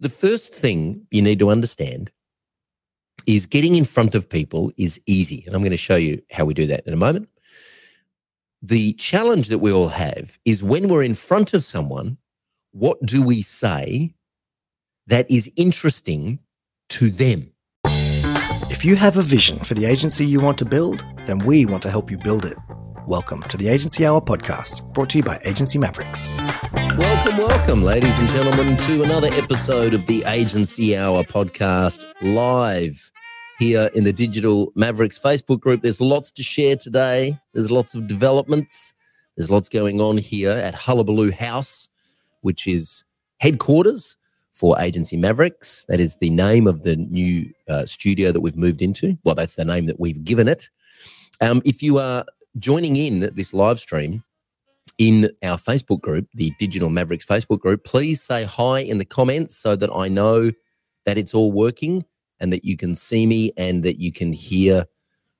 the first thing you need to understand is getting in front of people is easy. And I'm going to show you how we do that in a moment. The challenge that we all have is when we're in front of someone, what do we say that is interesting to them? If you have a vision for the agency you want to build, then we want to help you build it. Welcome to the Agency Hour podcast, brought to you by Agency Mavericks. Welcome, welcome, ladies and gentlemen, to another episode of the Agency Hour podcast live here in the Digital Mavericks Facebook group. There's lots to share today. There's lots of developments. There's lots going on here at Hullabaloo House, which is headquarters for Agency Mavericks. That is the name of the new uh, studio that we've moved into. Well, that's the name that we've given it. Um, if you are joining in this live stream in our Facebook group, the Digital Mavericks Facebook group, please say hi in the comments so that I know that it's all working and that you can see me and that you can hear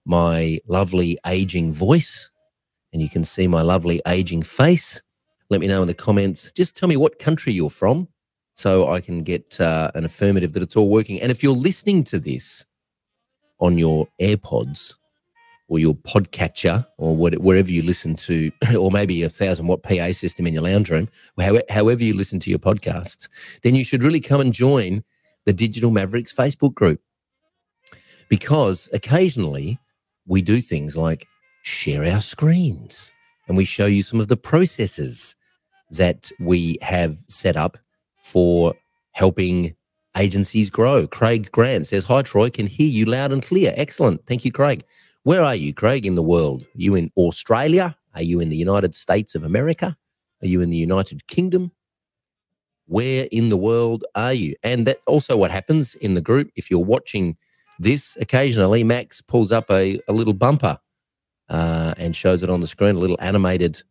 my lovely aging voice and you can see my lovely aging face. Let me know in the comments. Just tell me what country you're from so I can get uh, an affirmative that it's all working. And if you're listening to this on your AirPods, or your podcatcher or wherever you listen to, or maybe a thousand watt PA system in your lounge room, however you listen to your podcasts, then you should really come and join the Digital Mavericks Facebook group. Because occasionally we do things like share our screens and we show you some of the processes that we have set up for helping agencies grow. Craig Grant says, Hi, Troy, can hear you loud and clear. Excellent. Thank you, Craig. Where are you, Craig, in the world? Are you in Australia? Are you in the United States of America? Are you in the United Kingdom? Where in the world are you? And that also what happens in the group. If you're watching this, occasionally Max pulls up a, a little bumper uh, and shows it on the screen, a little animated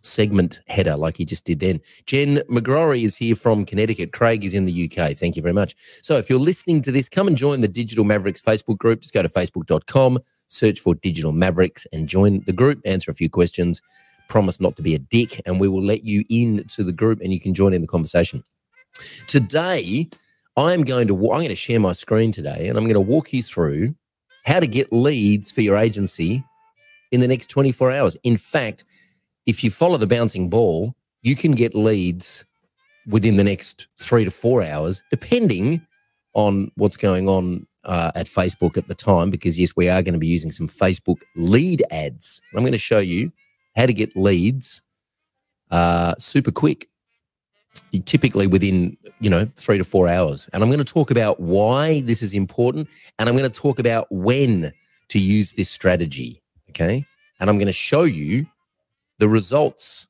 segment header like he just did then. Jen McGrory is here from Connecticut. Craig is in the UK. Thank you very much. So if you're listening to this, come and join the Digital Mavericks Facebook group. Just go to facebook.com, search for Digital Mavericks and join the group, answer a few questions. Promise not to be a dick, and we will let you in to the group and you can join in the conversation. Today, I'm going to I'm going to share my screen today and I'm going to walk you through how to get leads for your agency in the next 24 hours. In fact, if you follow the bouncing ball, you can get leads within the next three to four hours, depending on what's going on uh, at Facebook at the time. Because, yes, we are going to be using some Facebook lead ads. I'm going to show you how to get leads uh, super quick, typically within, you know, three to four hours. And I'm going to talk about why this is important. And I'm going to talk about when to use this strategy. Okay. And I'm going to show you the results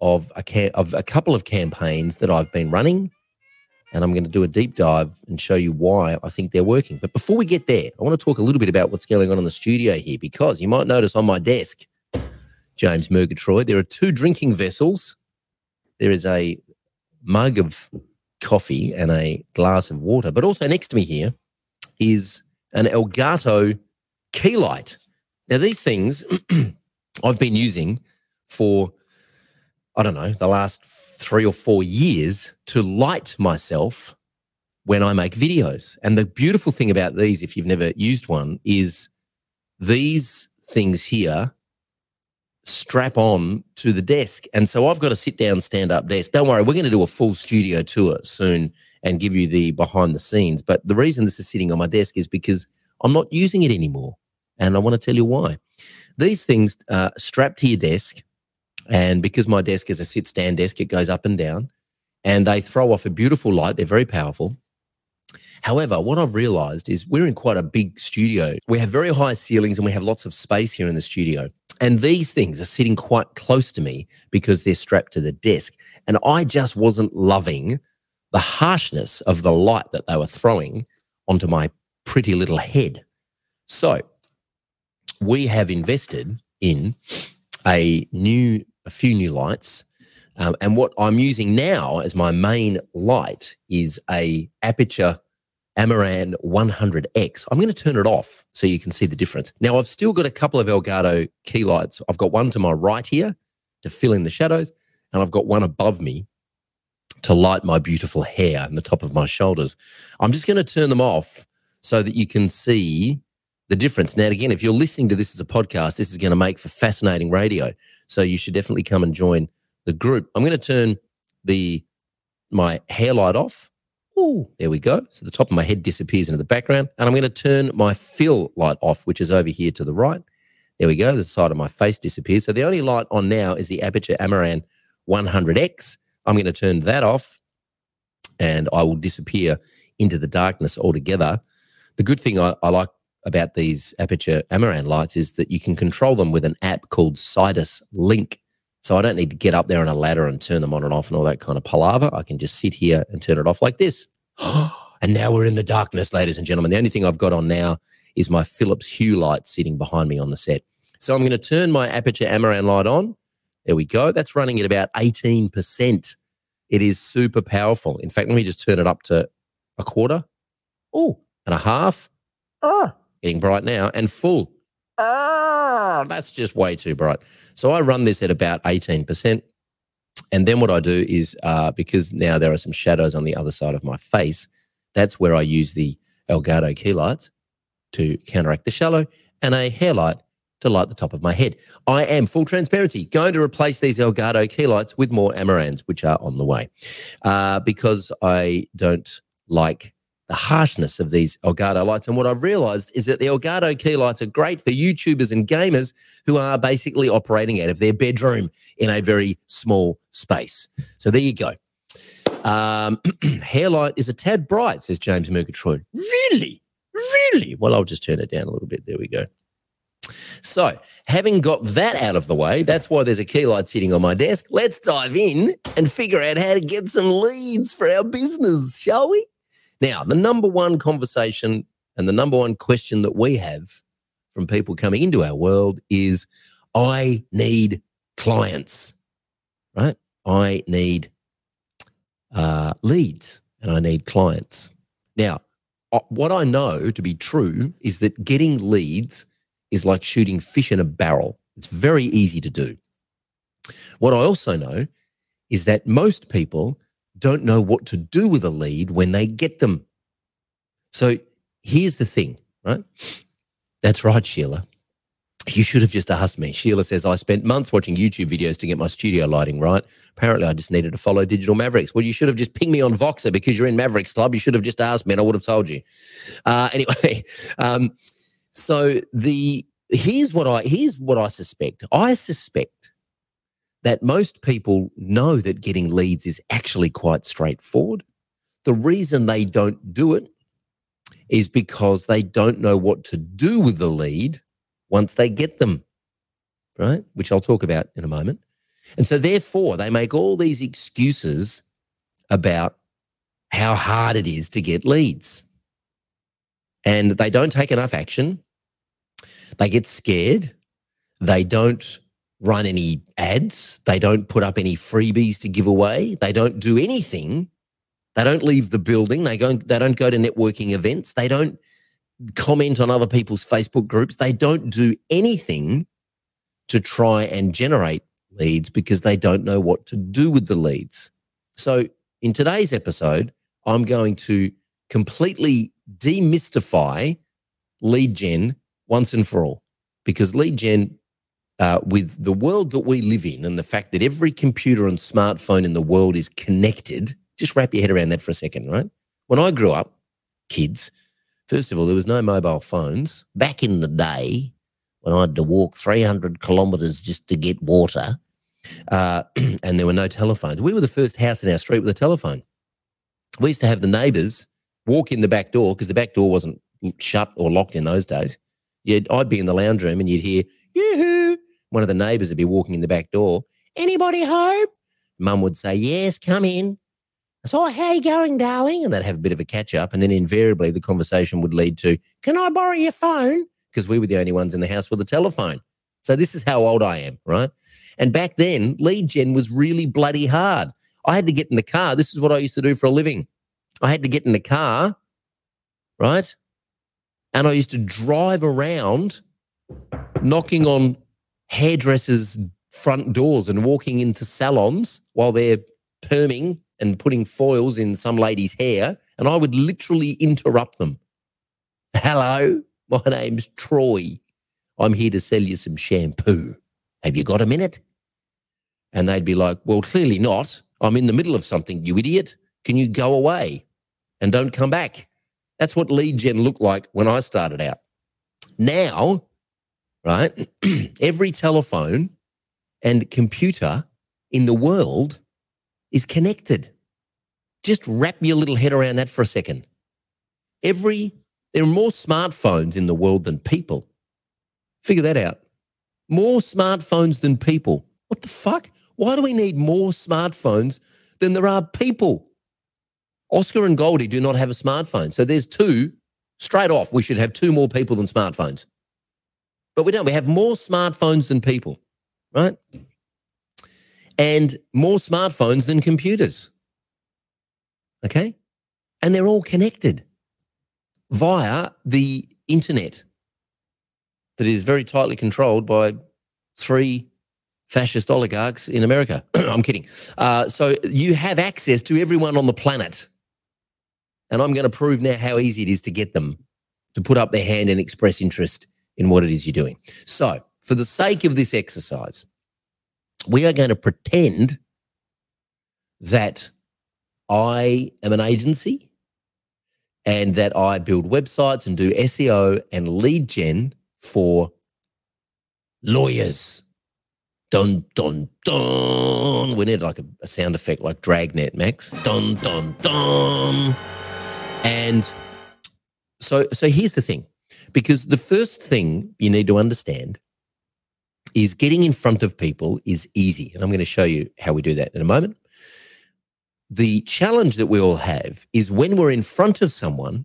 of a ca- of a couple of campaigns that I've been running, and I'm going to do a deep dive and show you why I think they're working. But before we get there, I want to talk a little bit about what's going on in the studio here because you might notice on my desk, James Murgatroyd, there are two drinking vessels. There is a mug of coffee and a glass of water, but also next to me here is an Elgato key light. Now, these things I've been using for, I don't know, the last three or four years to light myself when I make videos. And the beautiful thing about these, if you've never used one, is these things here strap on to the desk. And so I've got a sit down, stand up desk. Don't worry, we're going to do a full studio tour soon and give you the behind the scenes. But the reason this is sitting on my desk is because I'm not using it anymore. And I want to tell you why. These things uh, strap to your desk and because my desk is a sit stand desk, it goes up and down and they throw off a beautiful light. They're very powerful. However, what I've realized is we're in quite a big studio. We have very high ceilings and we have lots of space here in the studio. And these things are sitting quite close to me because they're strapped to the desk. And I just wasn't loving the harshness of the light that they were throwing onto my pretty little head. So we have invested in a new a few new lights. Um, and what I'm using now as my main light is a Aputure Amaran 100X. I'm going to turn it off so you can see the difference. Now, I've still got a couple of Elgato key lights. I've got one to my right here to fill in the shadows, and I've got one above me to light my beautiful hair and the top of my shoulders. I'm just going to turn them off so that you can see the difference. Now, again, if you're listening to this as a podcast, this is going to make for fascinating radio. So you should definitely come and join the group. I'm going to turn the my hair light off. Oh, there we go. So the top of my head disappears into the background. And I'm going to turn my fill light off, which is over here to the right. There we go. The side of my face disappears. So the only light on now is the Aputure Amaran 100X. I'm going to turn that off and I will disappear into the darkness altogether. The good thing I, I like about these Aputure Amaran lights is that you can control them with an app called Sidus Link. So I don't need to get up there on a ladder and turn them on and off and all that kind of palaver. I can just sit here and turn it off like this. and now we're in the darkness, ladies and gentlemen. The only thing I've got on now is my Philips Hue light sitting behind me on the set. So I'm going to turn my Aputure Amaran light on. There we go. That's running at about 18%. It is super powerful. In fact, let me just turn it up to a quarter. Oh, and a half. Ah, getting bright now. And full. Ah, that's just way too bright. So I run this at about 18%. And then what I do is uh, because now there are some shadows on the other side of my face, that's where I use the Elgato key lights to counteract the shallow and a hair light to light the top of my head. I am full transparency going to replace these Elgato key lights with more Amarans, which are on the way, uh, because I don't like the harshness of these Elgato lights. And what I've realized is that the Elgato key lights are great for YouTubers and gamers who are basically operating out of their bedroom in a very small space. So there you go. Um, hair light is a tad bright, says James Murgatroyd. Really? Really? Well, I'll just turn it down a little bit. There we go. So, having got that out of the way, that's why there's a key light sitting on my desk. Let's dive in and figure out how to get some leads for our business, shall we? Now, the number one conversation and the number one question that we have from people coming into our world is I need clients, right? I need uh, leads and I need clients. Now, uh, what I know to be true is that getting leads is like shooting fish in a barrel. It's very easy to do. What I also know is that most people don't know what to do with a lead when they get them. So here's the thing, right? That's right, Sheila. You should have just asked me. Sheila says, I spent months watching YouTube videos to get my studio lighting right. Apparently, I just needed to follow Digital Mavericks. Well, you should have just pinged me on Voxer because you're in Mavericks Club. You should have just asked me and I would have told you. Uh, anyway, um, so the here's what I here's what I suspect. I suspect that most people know that getting leads is actually quite straightforward. The reason they don't do it is because they don't know what to do with the lead once they get them, right? Which I'll talk about in a moment. And so, therefore, they make all these excuses about how hard it is to get leads. And they don't take enough action. They get scared. They don't run any ads. They don't put up any freebies to give away. They don't do anything. They don't leave the building. They go. They don't go to networking events. They don't comment on other people's Facebook groups. They don't do anything to try and generate leads because they don't know what to do with the leads. So, in today's episode, I'm going to completely demystify lead gen once and for all because lead gen, uh, with the world that we live in and the fact that every computer and smartphone in the world is connected, just wrap your head around that for a second, right? When I grew up, kids, First of all, there was no mobile phones. Back in the day, when I had to walk 300 kilometres just to get water, uh, and there were no telephones, we were the first house in our street with a telephone. We used to have the neighbours walk in the back door because the back door wasn't shut or locked in those days. You'd, I'd be in the lounge room and you'd hear, yoo-hoo. One of the neighbours would be walking in the back door. Anybody home? Mum would say, yes, come in. So, oh, how you going, darling? And they'd have a bit of a catch up. And then invariably the conversation would lead to, Can I borrow your phone? Because we were the only ones in the house with a telephone. So this is how old I am, right? And back then, lead gen was really bloody hard. I had to get in the car. This is what I used to do for a living. I had to get in the car, right? And I used to drive around knocking on hairdressers' front doors and walking into salons while they're perming and putting foils in some lady's hair, and I would literally interrupt them. Hello, my name's Troy. I'm here to sell you some shampoo. Have you got a minute? And they'd be like, Well, clearly not. I'm in the middle of something, you idiot. Can you go away and don't come back? That's what lead gen looked like when I started out. Now, right, every telephone and computer in the world is connected. Just wrap your little head around that for a second. Every there are more smartphones in the world than people. Figure that out. More smartphones than people. What the fuck? Why do we need more smartphones than there are people? Oscar and Goldie do not have a smartphone. So there's two straight off. We should have two more people than smartphones. But we don't. We have more smartphones than people, right? And more smartphones than computers. Okay? And they're all connected via the internet that is very tightly controlled by three fascist oligarchs in America. I'm kidding. Uh, so you have access to everyone on the planet. And I'm going to prove now how easy it is to get them to put up their hand and express interest in what it is you're doing. So, for the sake of this exercise, we are going to pretend that I am an agency and that I build websites and do SEO and lead gen for lawyers. Dun, dun, dun. We need like a, a sound effect like Dragnet, Max. Dun, dun, dun. And so, so here's the thing because the first thing you need to understand is getting in front of people is easy. And I'm going to show you how we do that in a moment. The challenge that we all have is when we're in front of someone,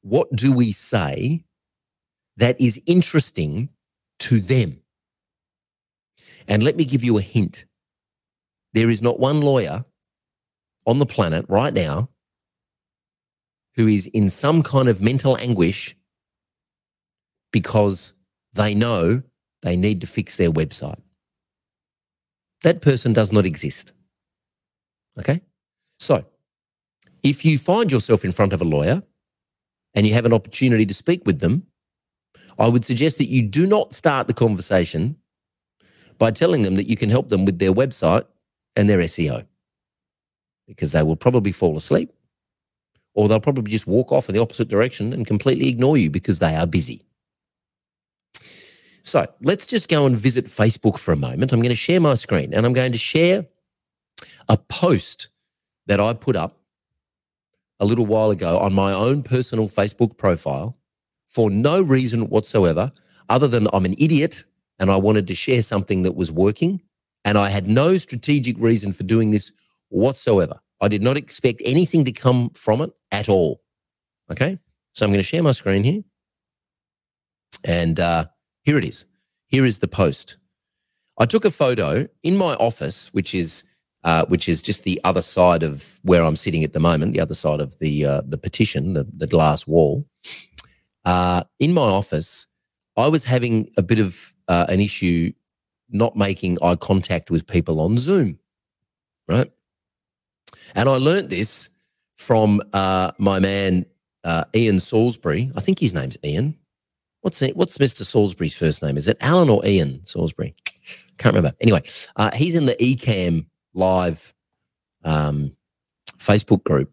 what do we say that is interesting to them? And let me give you a hint. There is not one lawyer on the planet right now who is in some kind of mental anguish because they know they need to fix their website. That person does not exist. Okay? So, if you find yourself in front of a lawyer and you have an opportunity to speak with them, I would suggest that you do not start the conversation by telling them that you can help them with their website and their SEO because they will probably fall asleep or they'll probably just walk off in the opposite direction and completely ignore you because they are busy. So let's just go and visit Facebook for a moment. I'm going to share my screen and I'm going to share a post that I put up a little while ago on my own personal Facebook profile for no reason whatsoever, other than I'm an idiot and I wanted to share something that was working. And I had no strategic reason for doing this whatsoever. I did not expect anything to come from it at all. Okay. So I'm going to share my screen here. And uh, here it is. Here is the post. I took a photo in my office, which is uh, which is just the other side of where I'm sitting at the moment, the other side of the uh, the petition, the, the glass wall. Uh, in my office, I was having a bit of uh, an issue not making eye contact with people on Zoom, right? And I learnt this from uh, my man uh, Ian Salisbury. I think his name's Ian. What's it, what's Mr. Salisbury's first name? Is it Alan or Ian Salisbury? Can't remember. Anyway, uh, he's in the Ecamm live um, Facebook group,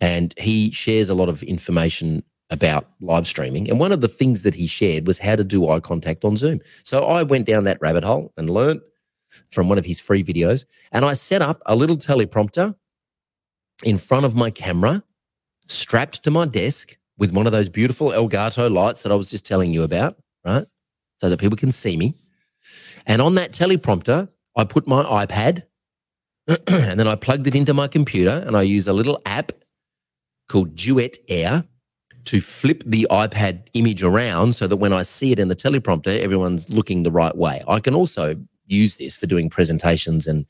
and he shares a lot of information about live streaming. And one of the things that he shared was how to do eye contact on Zoom. So I went down that rabbit hole and learned from one of his free videos. And I set up a little teleprompter in front of my camera, strapped to my desk with one of those beautiful Elgato lights that I was just telling you about, right? So that people can see me. And on that teleprompter, I put my iPad and then I plugged it into my computer and I use a little app called Duet Air to flip the iPad image around so that when I see it in the teleprompter, everyone's looking the right way. I can also use this for doing presentations and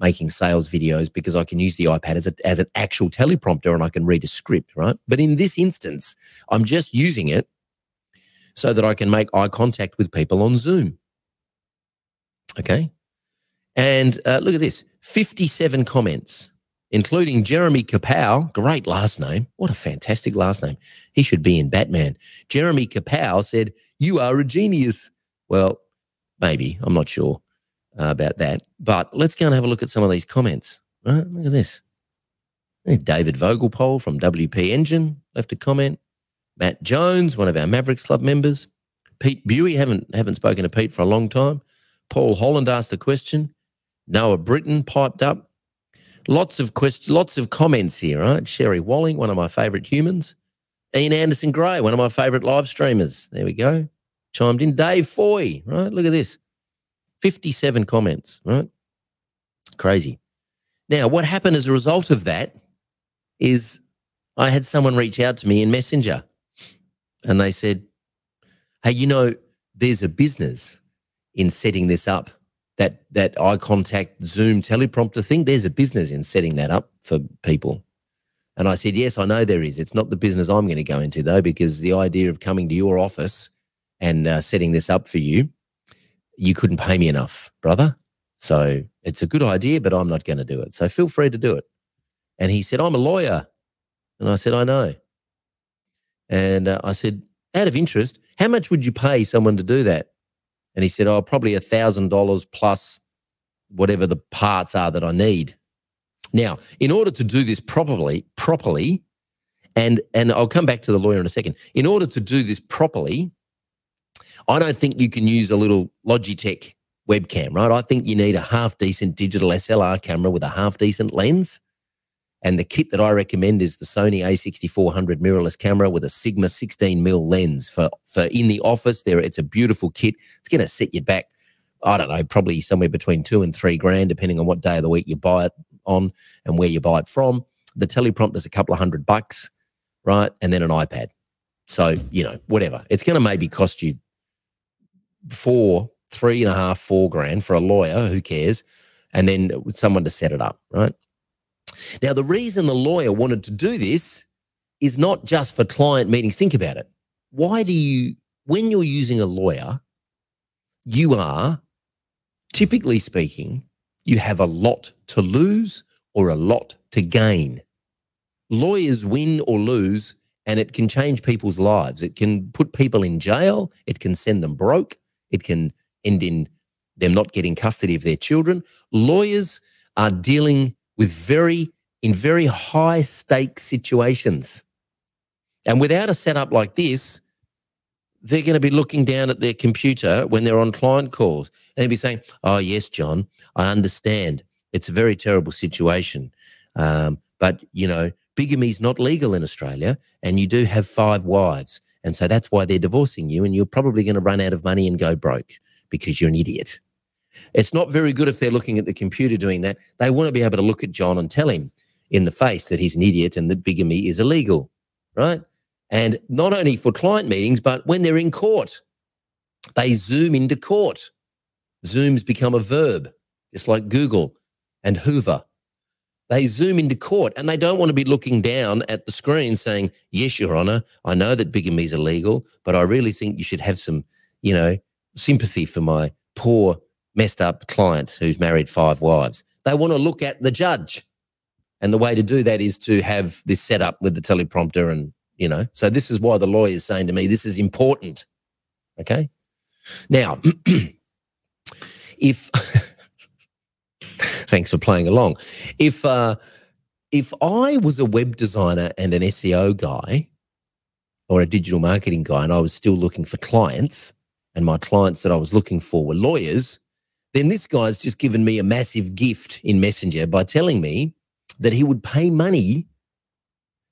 making sales videos because I can use the iPad as, a, as an actual teleprompter and I can read a script, right? But in this instance, I'm just using it so that I can make eye contact with people on Zoom. Okay. And uh, look at this 57 comments. including Jeremy Kapow. Great last name. What a fantastic last name. He should be in Batman. Jeremy Kapow said, You are a genius. Well, maybe. I'm not sure Uh, about that. But let's go and have a look at some of these comments. Right? Look at this. David Vogelpohl from WP Engine left a comment. Matt Jones, one of our Mavericks Club members. Pete Buey, haven't haven't spoken to Pete for a long time. Paul Holland asked a question. Noah Britton piped up. Lots of questions, lots of comments here, right? Sherry Walling, one of my favourite humans. Ian Anderson Gray, one of my favourite live streamers. There we go. Chimed in. Dave Foy, right? Look at this. 57 comments, right? Crazy. Now, what happened as a result of that is I had someone reach out to me in Messenger and they said, Hey, you know, there's a business in setting this up. That that eye contact Zoom teleprompter thing, there's a business in setting that up for people. And I said, Yes, I know there is. It's not the business I'm going to go into though, because the idea of coming to your office and uh, setting this up for you, you couldn't pay me enough, brother. So it's a good idea, but I'm not going to do it. So feel free to do it. And he said, I'm a lawyer. And I said, I know. And uh, I said, out of interest, how much would you pay someone to do that? And he said, oh, probably a thousand dollars plus whatever the parts are that I need. Now, in order to do this properly, properly, and and I'll come back to the lawyer in a second. In order to do this properly, I don't think you can use a little Logitech webcam, right? I think you need a half decent digital SLR camera with a half decent lens and the kit that I recommend is the Sony A6400 mirrorless camera with a Sigma 16 mm lens for, for in the office. There, it's a beautiful kit. It's going to set you back, I don't know, probably somewhere between two and three grand, depending on what day of the week you buy it on and where you buy it from. The teleprompter is a couple of hundred bucks, right? And then an iPad. So, you know, whatever. It's going to maybe cost you four, three and a half, four grand for a lawyer. Who cares? And then someone to set it up, right? Now, the reason the lawyer wanted to do this is not just for client meetings. Think about it. Why do you, when you're using a lawyer, you are, typically speaking, you have a lot to lose or a lot to gain. Lawyers win or lose, and it can change people's lives. It can put people in jail, it can send them broke, it can end in them not getting custody of their children. Lawyers are dealing with very in very high stake situations. And without a setup like this, they're going to be looking down at their computer when they're on client calls and they'll be saying, Oh, yes, John, I understand. It's a very terrible situation. Um, but, you know, bigamy is not legal in Australia and you do have five wives. And so that's why they're divorcing you. And you're probably going to run out of money and go broke because you're an idiot. It's not very good if they're looking at the computer doing that. They want to be able to look at John and tell him, in the face that he's an idiot and that bigamy is illegal, right? And not only for client meetings, but when they're in court, they zoom into court. Zooms become a verb, just like Google and Hoover. They zoom into court and they don't want to be looking down at the screen saying, Yes, Your Honor, I know that bigamy is illegal, but I really think you should have some, you know, sympathy for my poor, messed up client who's married five wives. They want to look at the judge and the way to do that is to have this set up with the teleprompter and, you know, so this is why the lawyer is saying to me, this is important. Okay. Now, if, thanks for playing along. If, uh, if I was a web designer and an SEO guy or a digital marketing guy and I was still looking for clients and my clients that I was looking for were lawyers, then this guy's just given me a massive gift in Messenger by telling me that he would pay money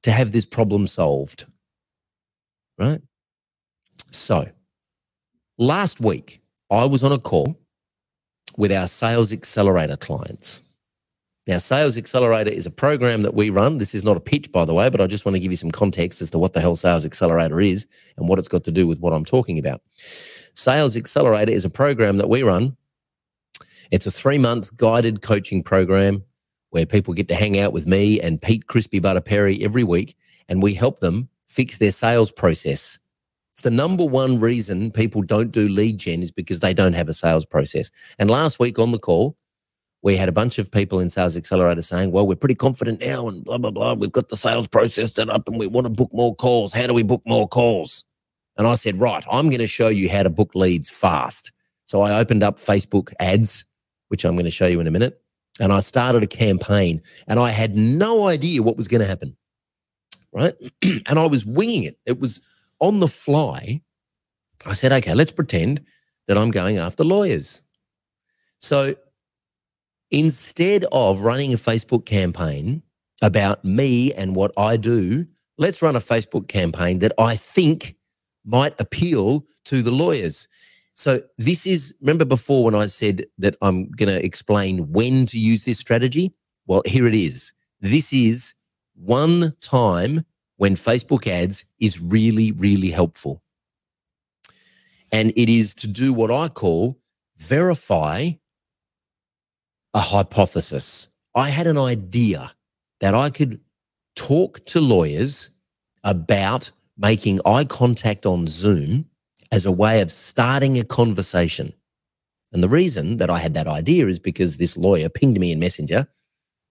to have this problem solved. Right? So, last week, I was on a call with our Sales Accelerator clients. Now, Sales Accelerator is a program that we run. This is not a pitch, by the way, but I just want to give you some context as to what the hell Sales Accelerator is and what it's got to do with what I'm talking about. Sales Accelerator is a program that we run. It's a three month guided coaching program where people get to hang out with me and Pete Crispy Butter Perry every week, and we help them fix their sales process. It's the number one reason people don't do lead gen is because they don't have a sales process. And last week on the call, we had a bunch of people in Sales Accelerator saying, well, we're pretty confident now and blah, blah, blah. We've got the sales process set up and we want to book more calls. How do we book more calls? And I said, right, I'm going to show you how to book leads fast. So I opened up Facebook ads, which I'm going to show you in a minute. And I started a campaign and I had no idea what was going to happen. Right. and I was winging it. It was on the fly. I said, okay, let's pretend that I'm going after lawyers. So instead of running a Facebook campaign about me and what I do, let's run a Facebook campaign that I think might appeal to the lawyers. So this is remember before when I said that I'm going to explain when to use this strategy? Well, here it is. This is one time when Facebook ads is really really helpful. And it is to do what I call verify a hypothesis. I had an idea that I could talk to lawyers about making eye contact on Zoom as a way of starting a conversation. And the reason that I had that idea is because this lawyer pinged me in Messenger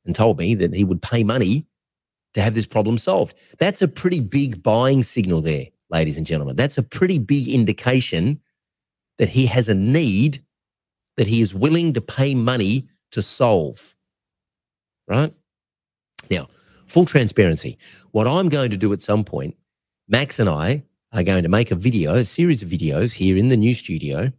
and told me that he would pay money to have this problem solved. That's a pretty big buying signal there, ladies and gentlemen. That's a pretty big indication that he has a need that he is willing to pay money to solve. Right? Now, full transparency. What I'm going to do at some point, Max and I are going to make a video, a series of videos here in the new studio.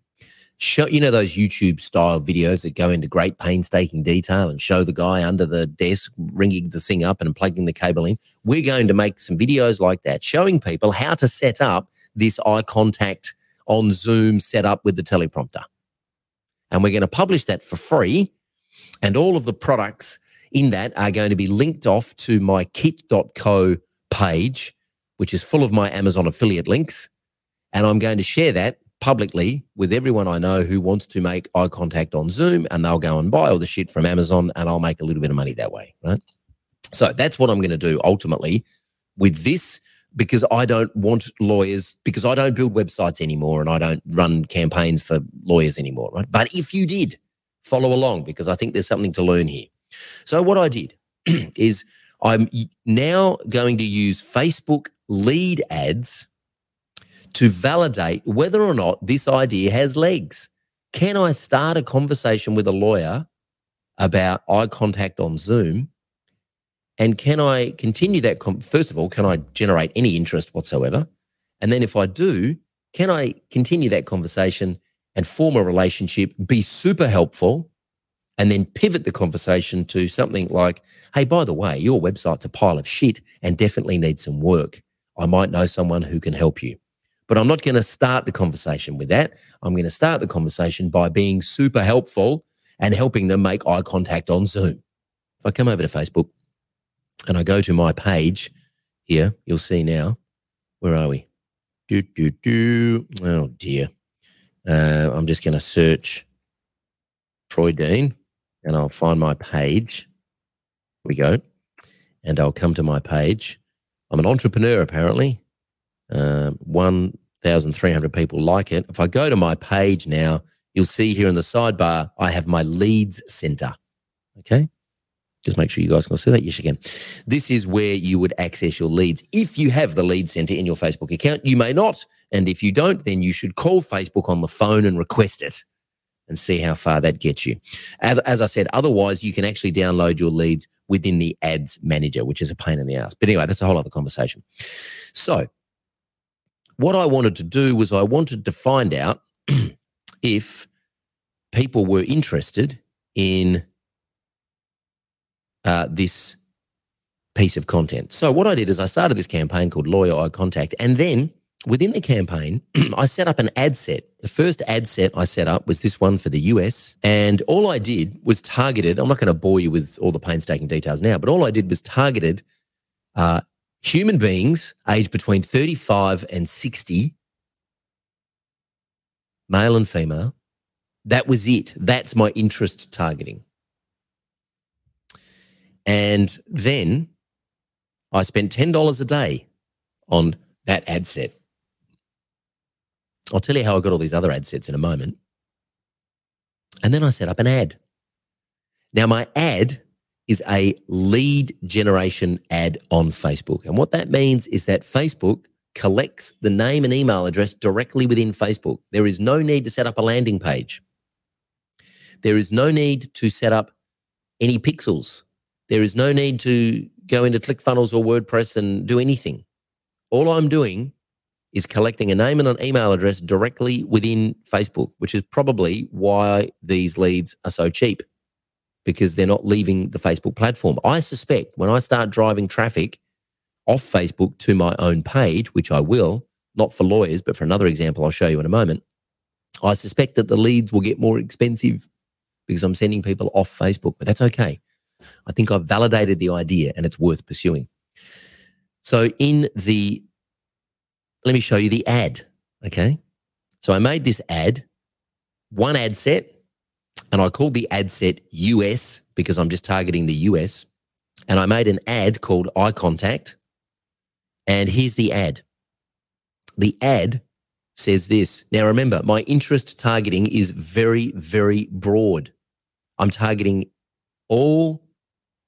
Show, you know, those YouTube style videos that go into great painstaking detail and show the guy under the desk ringing the thing up and plugging the cable in. We're going to make some videos like that, showing people how to set up this eye contact on Zoom setup with the teleprompter. And we're going to publish that for free and all of the products in that are going to be linked off to my kit.co page, which is full of my Amazon affiliate links. And I'm going to share that publicly with everyone I know who wants to make eye contact on Zoom and they'll go and buy all the shit from Amazon and I'll make a little bit of money that way. Right. So that's what I'm going to do ultimately with this because I don't want lawyers, because I don't build websites anymore and I don't run campaigns for lawyers anymore. Right. But if you did, follow along because I think there's something to learn here. So, what I did is I'm now going to use Facebook lead ads to validate whether or not this idea has legs. Can I start a conversation with a lawyer about eye contact on Zoom? And can I continue that? First of all, can I generate any interest whatsoever? And then if I do, can I continue that conversation and form a relationship, be super helpful, and then pivot the conversation to something like, hey, by the way, your website's a pile of shit and definitely needs some work. I might know someone who can help you. But I'm not going to start the conversation with that. I'm going to start the conversation by being super helpful and helping them make eye contact on Zoom. If I come over to Facebook and I go to my page here, you'll see now. Where are we? Do, do, do. Oh, dear. Uh, I'm just going to search Troy Dean and I'll find my page. Here we go. And I'll come to my page. I'm an entrepreneur, apparently. Uh, 1,300 people like it. If I go to my page now, you'll see here in the sidebar, I have my leads center. Okay. Just make sure you guys can see that. Yes, you can. This is where you would access your leads. If you have the lead center in your Facebook account, you may not. And if you don't, then you should call Facebook on the phone and request it and see how far that gets you. As, as I said, otherwise, you can actually download your leads within the ads manager, which is a pain in the ass. But anyway, that's a whole other conversation. So, what I wanted to do was I wanted to find out if people were interested in uh, this piece of content. So what I did is I started this campaign called Lawyer Eye Contact, and then within the campaign, I set up an ad set. The first ad set I set up was this one for the US, and all I did was targeted. I'm not going to bore you with all the painstaking details now, but all I did was targeted uh, human beings aged between 35 and 60, male and female. That was it. That's my interest targeting. And then I spent $10 a day on that ad set. I'll tell you how I got all these other ad sets in a moment. And then I set up an ad. Now, my ad is a lead generation ad on Facebook. And what that means is that Facebook collects the name and email address directly within Facebook. There is no need to set up a landing page. There is no need to set up any pixels. There is no need to go into ClickFunnels or WordPress and do anything. All I'm doing is collecting a name and an email address directly within Facebook, which is probably why these leads are so cheap because they're not leaving the Facebook platform. I suspect when I start driving traffic off Facebook to my own page, which I will, not for lawyers, but for another example I'll show you in a moment, I suspect that the leads will get more expensive because I'm sending people off Facebook, but that's okay. I think I've validated the idea and it's worth pursuing. So in the let me show you the ad. Okay. So I made this ad, one ad set, and I called the ad set US because I'm just targeting the US. And I made an ad called Eye Contact. And here's the ad. The ad says this. Now, remember, my interest targeting is very, very broad. I'm targeting all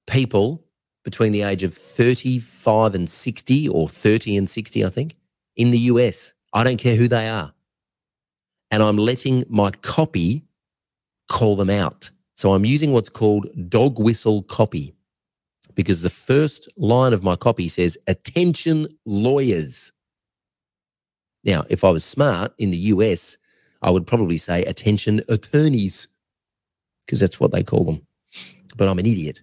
people between the age of 35 and 60 or 30 and 60, I think in the US. I don't care who they are. And I'm letting my copy call them out. So I'm using what's called dog whistle copy because the first line of my copy says, Attention lawyers. Now, if I was smart in the US, I would probably say, Attention attorneys, because that's what they call them. But I'm an idiot.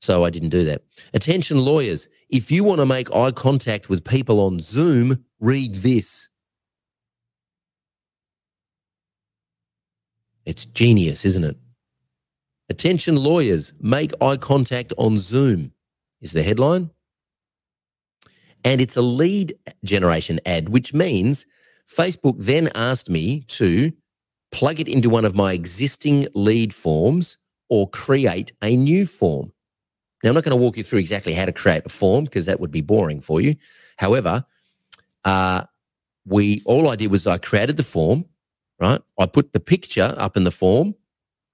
So I didn't do that. Attention lawyers, if you want to make eye contact with people on Zoom, read this. It's genius, isn't it? Attention lawyers, make eye contact on Zoom is the headline. And it's a lead generation ad, which means Facebook then asked me to plug it into one of my existing lead forms or create a new form. Now, I'm not going to walk you through exactly how to create a form because that would be boring for you. However, uh, we all I did was I created the form, right? I put the picture up in the form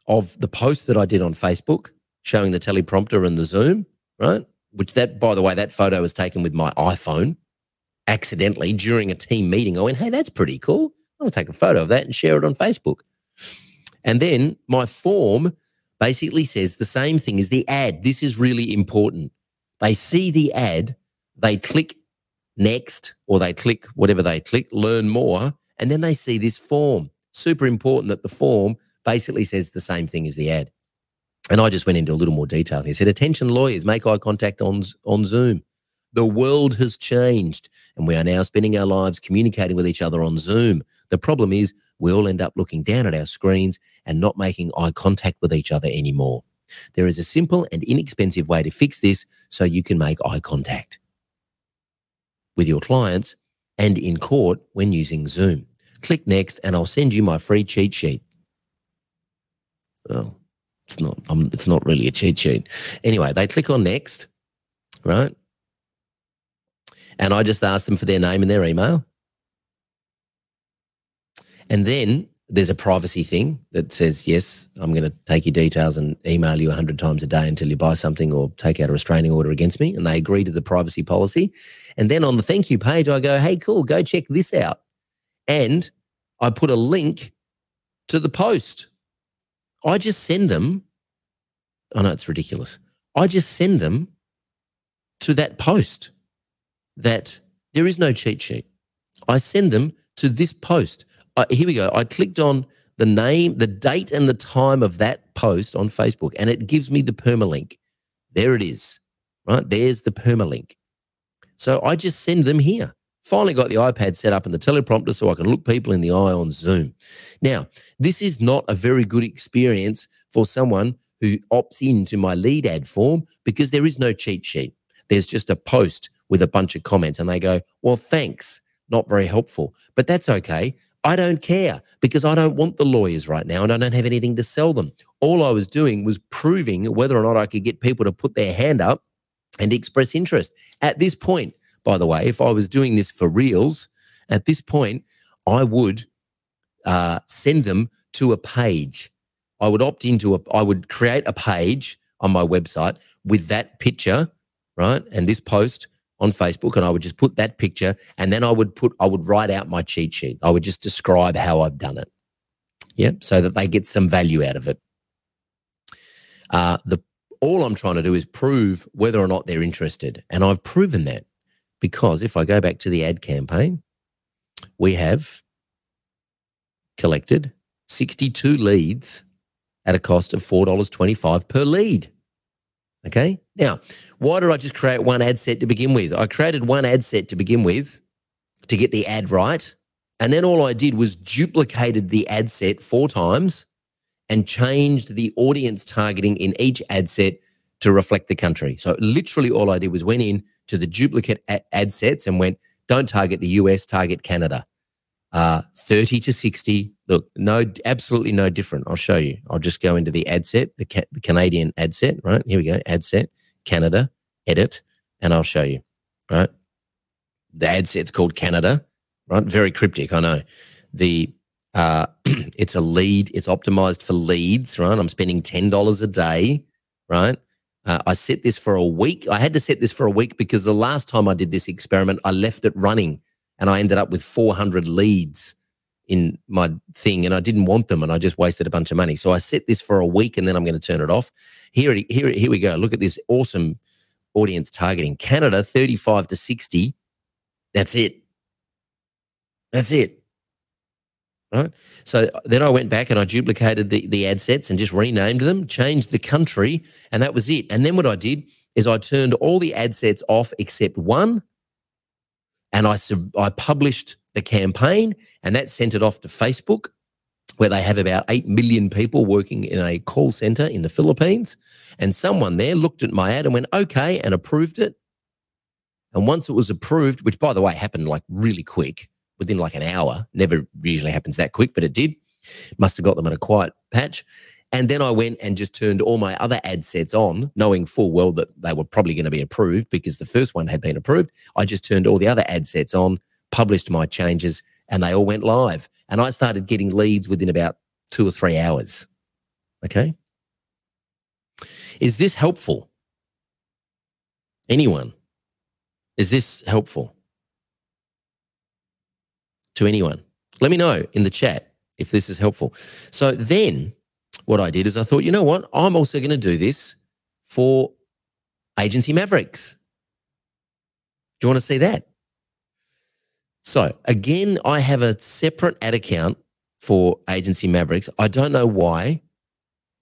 of the post that I did on Facebook showing the teleprompter and the Zoom, right? Which that, by the way, that photo was taken with my iPhone accidentally during a team meeting. I went, hey, that's pretty cool. I'll take a photo of that and share it on Facebook. And then my form basically says the same thing as the ad. This is really important. They see the ad, they click next, or they click whatever they click, learn more, and then they see this form. Super important that the form basically says the same thing as the ad. And I just went into a little more detail. Here. He said, Attention lawyers, make eye contact on, on Zoom. The world has changed, and we are now spending our lives communicating with each other on Zoom. The problem is, we all end up looking down at our screens and not making eye contact with each other anymore. There is a simple and inexpensive way to fix this so you can make eye contact with your clients and in court when using Zoom. Click next, and I'll send you my free cheat sheet. Well, it's not. Um, it's not really a cheat sheet. Anyway, they click on next, right? And I just ask them for their name and their email. And then there's a privacy thing that says, yes, I'm going to take your details and email you 100 times a day until you buy something or take out a restraining order against me. And they agree to the privacy policy. And then on the thank you page, I go, hey, cool, go check this out. And I put a link to the post. I just send them. Oh, no, it's ridiculous. I just send them to that post that there is no cheat sheet. I send them to this post. Here we go. I clicked on the name, the date, and the time of that post on Facebook, and it gives me the permalink. There it is, right? There's the permalink. So I just send them here. Finally got the iPad set up and the teleprompter so I can look people in the eye on Zoom. Now, this is not a very good experience for someone who opts into my lead ad form because there is no cheat sheet. There's just a post with a bunch of comments and they go, Well, thanks. Not very helpful. But that's okay. I don't care because I don't want the lawyers right now and I don't have anything to sell them. All I was doing was proving whether or not I could get people to put their hand up and express interest. At this point, by the way, if I was doing this for reals, at this point, I would uh, send them to a page. I would opt into a, I would create a page on my website with that picture, right? And this post on Facebook, and I would just put that picture, and then I would put, I would write out my cheat sheet. I would just describe how I've done it. Yeah. So that they get some value out of it. Uh, the all I'm trying to do is prove whether or not they're interested. And I've proven that because if I go back to the ad campaign, we have collected 62 leads at a cost of $4.25 per lead. Okay. Now, why did I just create one ad set to begin with? I created one ad set to begin with to get the ad right. And then all I did was duplicated the ad set four times and changed the audience targeting in each ad set to reflect the country. So literally all I did was went in to the duplicate ad sets and went, don't target the US, target Canada. Uh, 30 to 60. Look, no, absolutely no different. I'll show you. I'll just go into the ad set, the, ca- the Canadian ad set, right? Here we go, ad set, Canada, edit, and I'll show you, right? The ad set's called Canada, right? Very cryptic, I know. The uh, it's a lead, it's optimized for leads, right? I'm spending $10 a day, right? Uh, I set this for a week. I had to set this for a week because the last time I did this experiment, I left it running and I ended up with 400 leads in my thing and I didn't want them and I just wasted a bunch of money. So I set this for a week and then I'm going to turn it off. Here, here, here we go. Look at this awesome audience targeting. Canada, 35 to 60. That's it. That's it. Right. So uh, then I went back and I duplicated the, the ad sets and just renamed them, changed the country, and that was it. And then what I did is I turned all the ad sets off except one and I, I published the campaign, and that sent it off to Facebook, where they have about 8 million people working in a call center in the Philippines. And someone there looked at my ad and went, okay, and approved it. And once it was approved, which by the way happened like really quick, within like an hour, never usually happens that quick, but it did. Must have got them in a quiet patch. And then I went and just turned all my other ad sets on, knowing full well that they were probably going to be approved because the first one had been approved. I just turned all the other ad sets on, published my changes, and they all went live. And I started getting leads within about two or three hours. Okay. Is this helpful? Anyone? Is this helpful to anyone? Let me know in the chat if this is helpful. So then what I did is I thought, you know what? I'm also going to do this for Agency Mavericks. Do you want to see that? So again, I have a separate ad account for Agency Mavericks. I don't know why.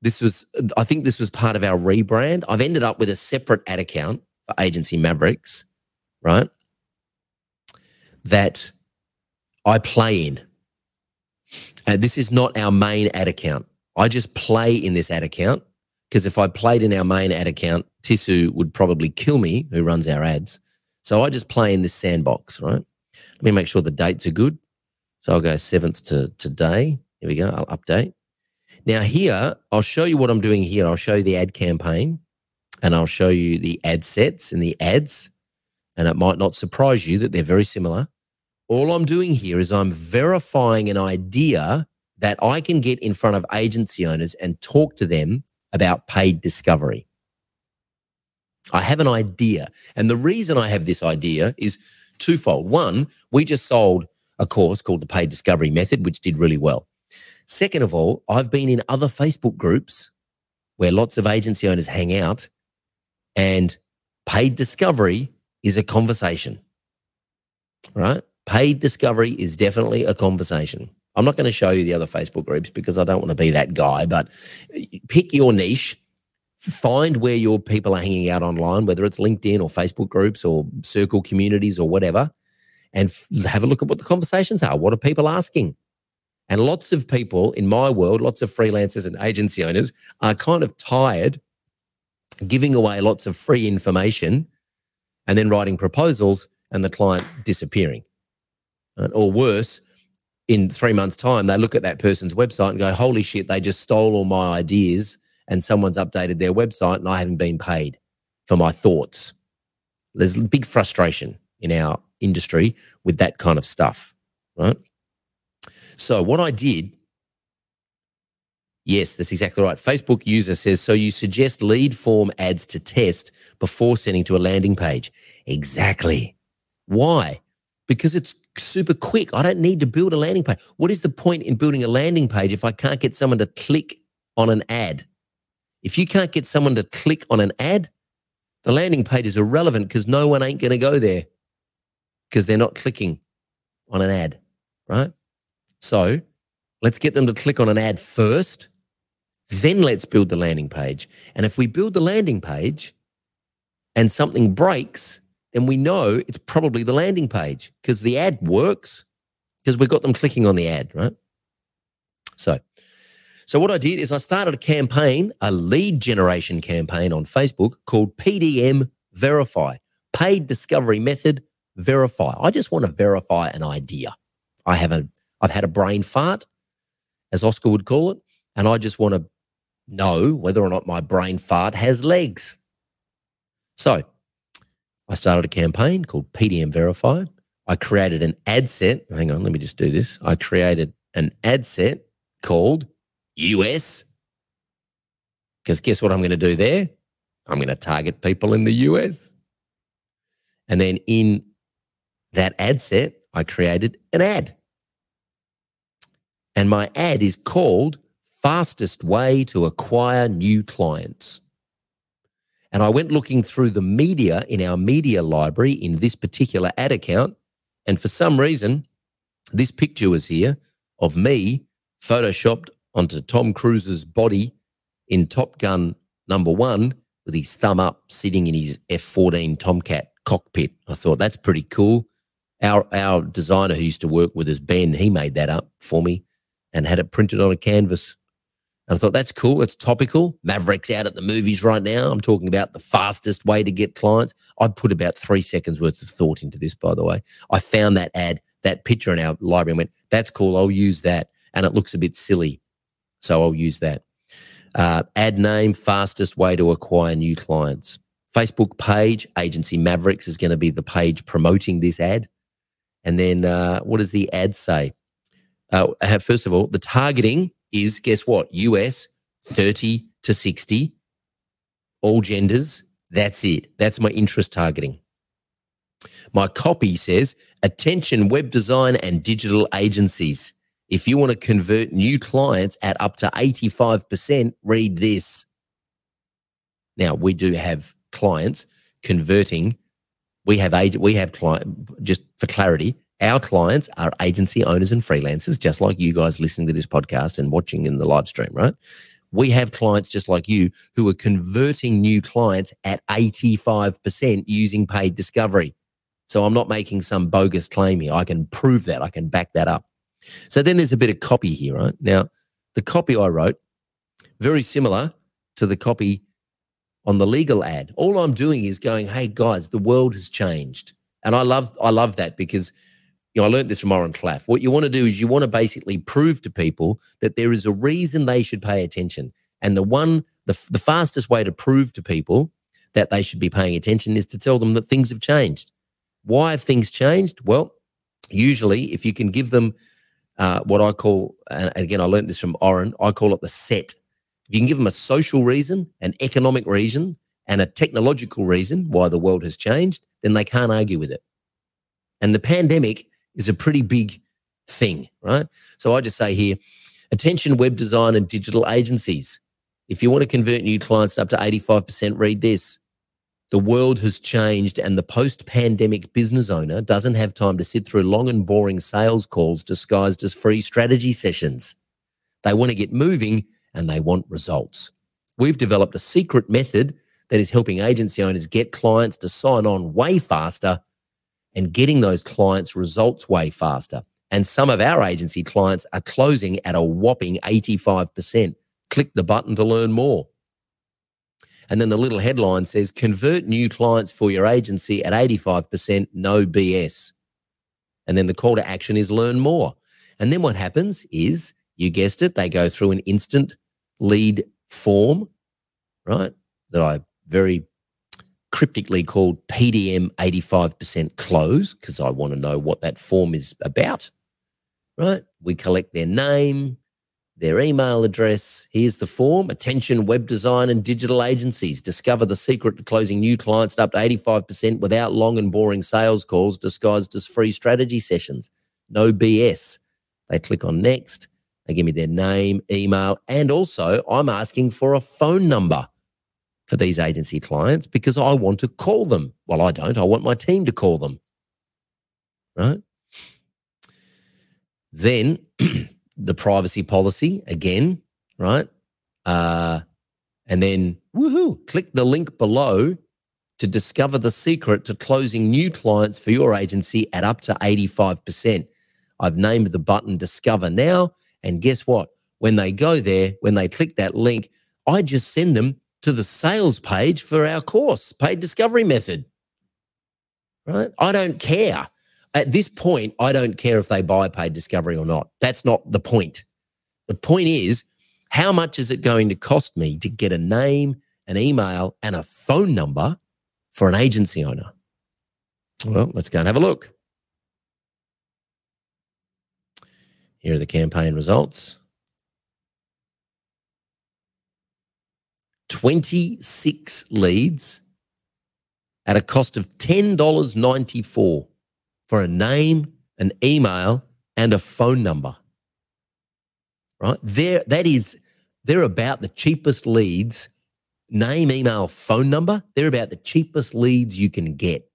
This was, I think this was part of our rebrand. I've ended up with a separate ad account for Agency Mavericks, right? That I play in. And this is not our main ad account. I just play in this ad account because if I played in our main ad account, Tisu would probably kill me, who runs our ads. So I just play in this sandbox, right? Let me make sure the dates are good. So I'll go 7th to today. Here we go. I'll update. Now, here, I'll show you what I'm doing here. I'll show you the ad campaign and I'll show you the ad sets and the ads. And it might not surprise you that they're very similar. All I'm doing here is I'm verifying an idea that I can get in front of agency owners and talk to them about paid discovery. I have an idea. And the reason I have this idea is twofold. One, we just sold a course called the Paid Discovery Method, which did really well. Second of all, I've been in other Facebook groups where lots of agency owners hang out, and paid discovery is a conversation, right? Paid discovery is definitely a conversation. I'm not going to show you the other Facebook groups because I don't want to be that guy, but pick your niche, find where your people are hanging out online, whether it's LinkedIn or Facebook groups or circle communities or whatever, and have a look at what the conversations are. What are people asking? And lots of people in my world, lots of freelancers and agency owners are kind of tired giving away lots of free information and then writing proposals and the client disappearing. Or worse, in three months' time, they look at that person's website and go, holy shit, they just stole all my ideas and someone's updated their website and I haven't been paid for my thoughts. There's big frustration in our industry with that kind of stuff, right? So, what I did Yes, that's exactly right. Facebook user says so you suggest lead form ads to test before sending to a landing page. Exactly. Why? Because it's super quick. I don't need to build a landing page. What is the point in building a landing page if I can't get someone to click on an ad? If you can't get someone to click on an ad, the landing page is irrelevant because no one ain't going to go there because they're not clicking on an ad, right? So let's get them to click on an ad first. Then let's build the landing page. And if we build the landing page and something breaks, then we know it's probably the landing page because the ad works because we've got them clicking on the ad, right? So, so what I did is I started a campaign, a lead generation campaign on Facebook called PDM Verify, paid discovery method verify. I just want to verify an idea. I have a I've had a brain fart, as Oscar would call it, and I just want to know whether or not my brain fart has legs. So I started a campaign called PDM Verify. I created an ad set. Hang on, let me just do this. I created an ad set called US. Because guess what I'm going to do there? I'm going to target people in the US. And then in that ad set, I created an ad. And my ad is called Fastest Way to Acquire New Clients. And I went looking through the media in our media library in this particular ad account. And for some reason, this picture was here of me photoshopped onto Tom Cruise's body in Top Gun number one with his thumb up sitting in his F 14 Tomcat cockpit. I thought that's pretty cool. Our, our designer who used to work with us, Ben, he made that up for me and had it printed on a canvas and I thought that's cool. It's topical. Maverick's out at the movies right now. I'm talking about the fastest way to get clients. I put about three seconds worth of thought into this, by the way. I found that ad, that picture in our library and went, that's cool. I'll use that. And it looks a bit silly. So I'll use that. Uh, ad name, fastest way to acquire new clients. Facebook page, Agency Mavericks is going to be the page promoting this ad. And then uh, what does the ad say? Uh, first of all, the targeting is guess what? US 30 to 60, all genders. That's it. That's my interest targeting. My copy says attention web design and digital agencies. If you want to convert new clients at up to 85%, read this. Now, we do have clients converting. We have agent, we have client just for clarity, our clients are agency owners and freelancers, just like you guys listening to this podcast and watching in the live stream, right? We have clients just like you who are converting new clients at 85% using paid discovery. So I'm not making some bogus claim here. I can prove that. I can back that up. So then there's a bit of copy here, right? Now, the copy I wrote, very similar to the copy on the legal ad. All I'm doing is going, hey guys, the world has changed. And I love I love that because you know, I learned this from Oren Klaff. What you want to do is you want to basically prove to people that there is a reason they should pay attention. And the one, the, the fastest way to prove to people that they should be paying attention is to tell them that things have changed. Why have things changed? Well, usually if you can give them uh, what I call, and again, I learned this from Oren, I call it the set. If you can give them a social reason, an economic reason, and a technological reason why the world has changed, then they can't argue with it. And the pandemic is a pretty big thing, right? So I just say here attention web design and digital agencies. If you want to convert new clients up to 85%, read this. The world has changed, and the post pandemic business owner doesn't have time to sit through long and boring sales calls disguised as free strategy sessions. They want to get moving and they want results. We've developed a secret method that is helping agency owners get clients to sign on way faster and getting those clients results way faster. And some of our agency clients are closing at a whopping 85%. Click the button to learn more. And then the little headline says convert new clients for your agency at 85%, no BS. And then the call to action is learn more. And then what happens is, you guessed it, they go through an instant lead form, right? That I very cryptically called PDM 85% close because I want to know what that form is about, right? We collect their name, their email address. Here's the form Attention web design and digital agencies. Discover the secret to closing new clients at up to 85% without long and boring sales calls disguised as free strategy sessions. No BS. They click on next. They give me their name, email, and also I'm asking for a phone number for these agency clients because I want to call them. Well, I don't. I want my team to call them. Right? Then the privacy policy again, right? Uh, and then woohoo, click the link below to discover the secret to closing new clients for your agency at up to 85%. I've named the button Discover Now. And guess what? When they go there, when they click that link, I just send them to the sales page for our course, paid discovery method. Right? I don't care. At this point, I don't care if they buy paid discovery or not. That's not the point. The point is, how much is it going to cost me to get a name, an email, and a phone number for an agency owner? Well, let's go and have a look. Here are the campaign results 26 leads at a cost of $10.94 for a name, an email, and a phone number. Right? There, that is, they're about the cheapest leads. Name, email, phone number, they're about the cheapest leads you can get.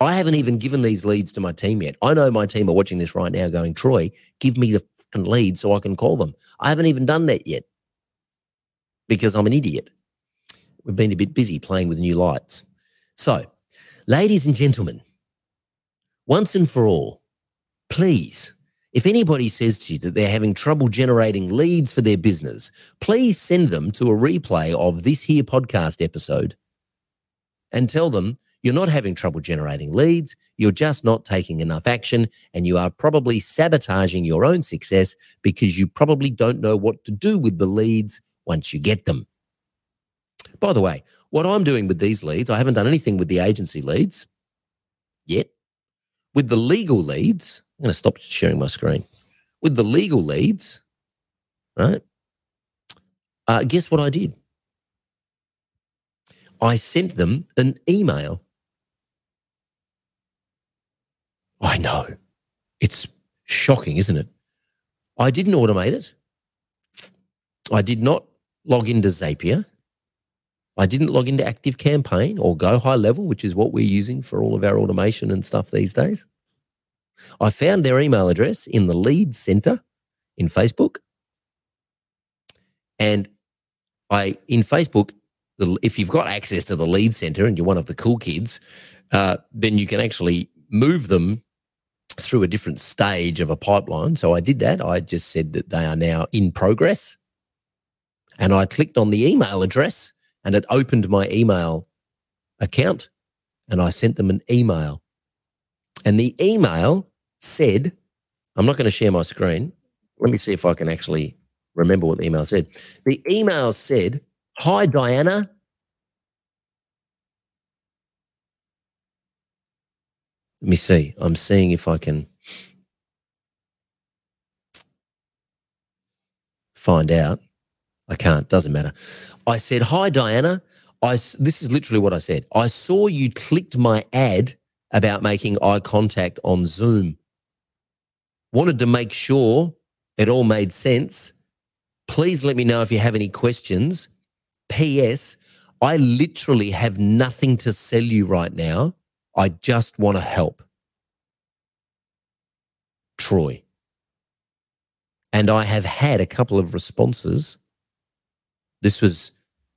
I haven't even given these leads to my team yet. I know my team are watching this right now going, Troy, give me the fucking lead so I can call them. I haven't even done that yet because I'm an idiot. We've been a bit busy playing with new lights. So, ladies and gentlemen, once and for all, please, if anybody says to you that they're having trouble generating leads for their business, please send them to a replay of this here podcast episode and tell them you're not having trouble generating leads, you're just not taking enough action, and you are probably sabotaging your own success because you probably don't know what to do with the leads once you get them. By the way, what I'm doing with these leads, I haven't done anything with the agency leads yet. With the legal leads, I'm going to stop sharing my screen. With the legal leads, right? Uh, guess what I did? I sent them an email. I know. It's shocking, isn't it? I didn't automate it. I did not log into Zapier. I didn't log into Active Campaign or Go High Level, which is what we're using for all of our automation and stuff these days. I found their email address in the lead center in Facebook. And I, in Facebook, the, if you've got access to the lead center and you're one of the cool kids, uh, then you can actually move them through a different stage of a pipeline. So I did that. I just said that they are now in progress. And I clicked on the email address and it opened my email account and I sent them an email. And the email said, I'm not going to share my screen. Let me see if I can actually remember what the email said. The email said, Hi, Diana. Let me see. I'm seeing if I can find out. I can't, doesn't matter. I said, Hi, Diana. I, this is literally what I said. I saw you clicked my ad about making eye contact on Zoom. Wanted to make sure it all made sense. Please let me know if you have any questions. P.S. I literally have nothing to sell you right now. I just want to help. Troy. And I have had a couple of responses this was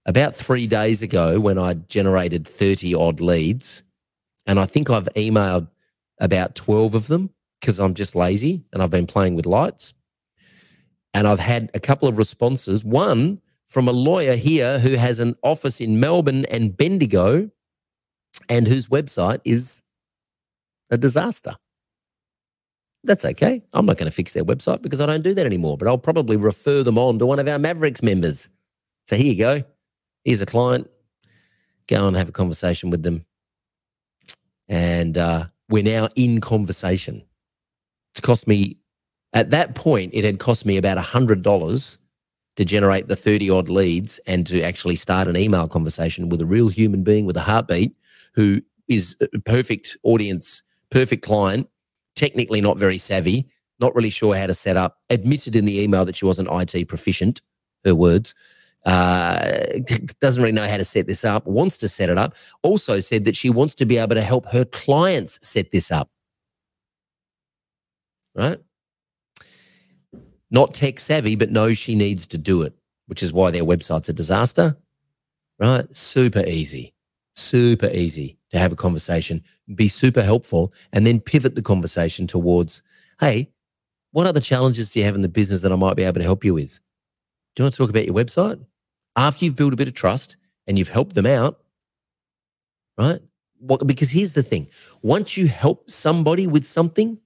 about three days ago when I generated 30 odd leads. And I think I've emailed about 12 of them because I'm just lazy and I've been playing with lights. And I've had a couple of responses. One from a lawyer here who has an office in Melbourne and Bendigo and whose website is a disaster. That's okay. I'm not going to fix their website because I don't do that anymore, but I'll probably refer them on to one of our Mavericks members so here you go. Here's a client. Go and have a conversation with them. And uh, we're now in conversation. It's cost me At that point, it had cost me about $100 to generate the 30 odd leads and to actually start an email conversation with a real human being with a heartbeat who is a perfect audience, perfect client, technically not very savvy, not really sure how to set up, admitted in the email that she wasn't IT proficient, her words, uh, doesn't really know how to set this up, wants to set it up, also said that she wants to be able to help her clients set this up. Right? Not tech savvy, but knows she needs to do it, which is why their website's a disaster. Right? Super easy, super easy to have a conversation, be super helpful, and then pivot the conversation towards, hey, what other challenges do you have in the business that I might be able to help you with? Do you want to talk about your website? After you've built a bit of trust and you've helped them out, right? What, because here's the thing once you help somebody with something,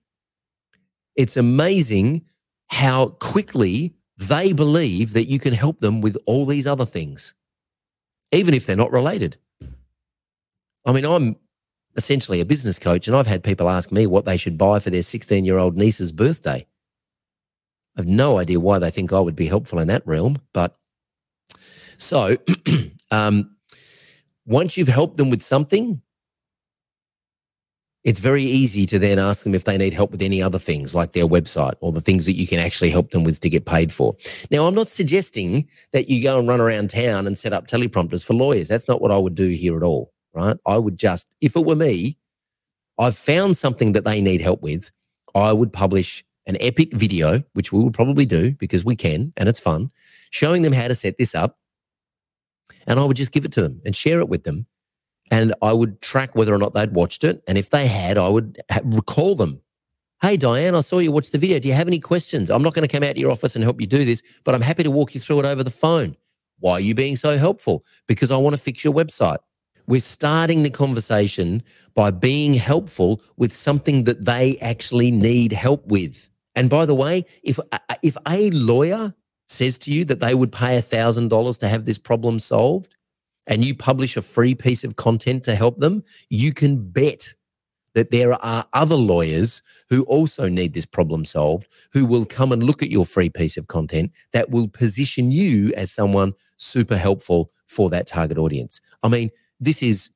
it's amazing how quickly they believe that you can help them with all these other things, even if they're not related. I mean, I'm essentially a business coach, and I've had people ask me what they should buy for their 16 year old niece's birthday. I have no idea why they think I would be helpful in that realm. But so um, once you've helped them with something, it's very easy to then ask them if they need help with any other things like their website or the things that you can actually help them with to get paid for. Now, I'm not suggesting that you go and run around town and set up teleprompters for lawyers. That's not what I would do here at all, right? I would just, if it were me, I've found something that they need help with, I would publish an epic video, which we will probably do because we can and it's fun, showing them how to set this up. And I would just give it to them and share it with them and I would track whether or not they'd watched it. And if they had, I would recall them. Hey, Diane, I saw you watch the video. Do you have any questions? I'm not going to come out to your office and help you do this, but I'm happy to walk you through it over the phone. Why are you being so helpful? Because I want to fix your website. We're starting the conversation by being helpful with something that they actually need help with. And by the way, if uh, uh, if a lawyer says to you that they would pay $1,000 to have this problem solved, and you publish a free piece of content to help them, you can bet that there are other lawyers who also need this problem solved who will come and look at your free piece of content that will position you as someone super helpful for that target audience. I mean, this is,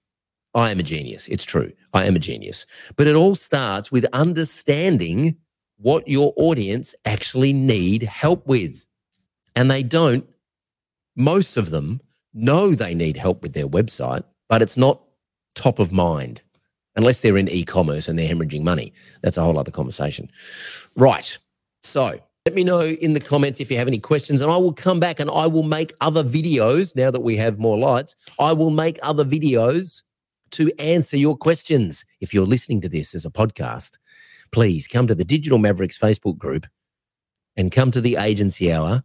I am a genius. It's true. I am a genius. But it all starts with understanding what your audience actually need help with. And they don't, most of them know they need help with their website, but it's not top of mind unless they're in e-commerce and they're hemorrhaging money. That's a whole other conversation. Right. So let me know in the comments if you have any questions, and I will come back and I will make other videos now that we have more lights. I will make other videos to answer your questions. If you're listening to this as a podcast, please come to the Digital Mavericks Facebook group and come to the agency hour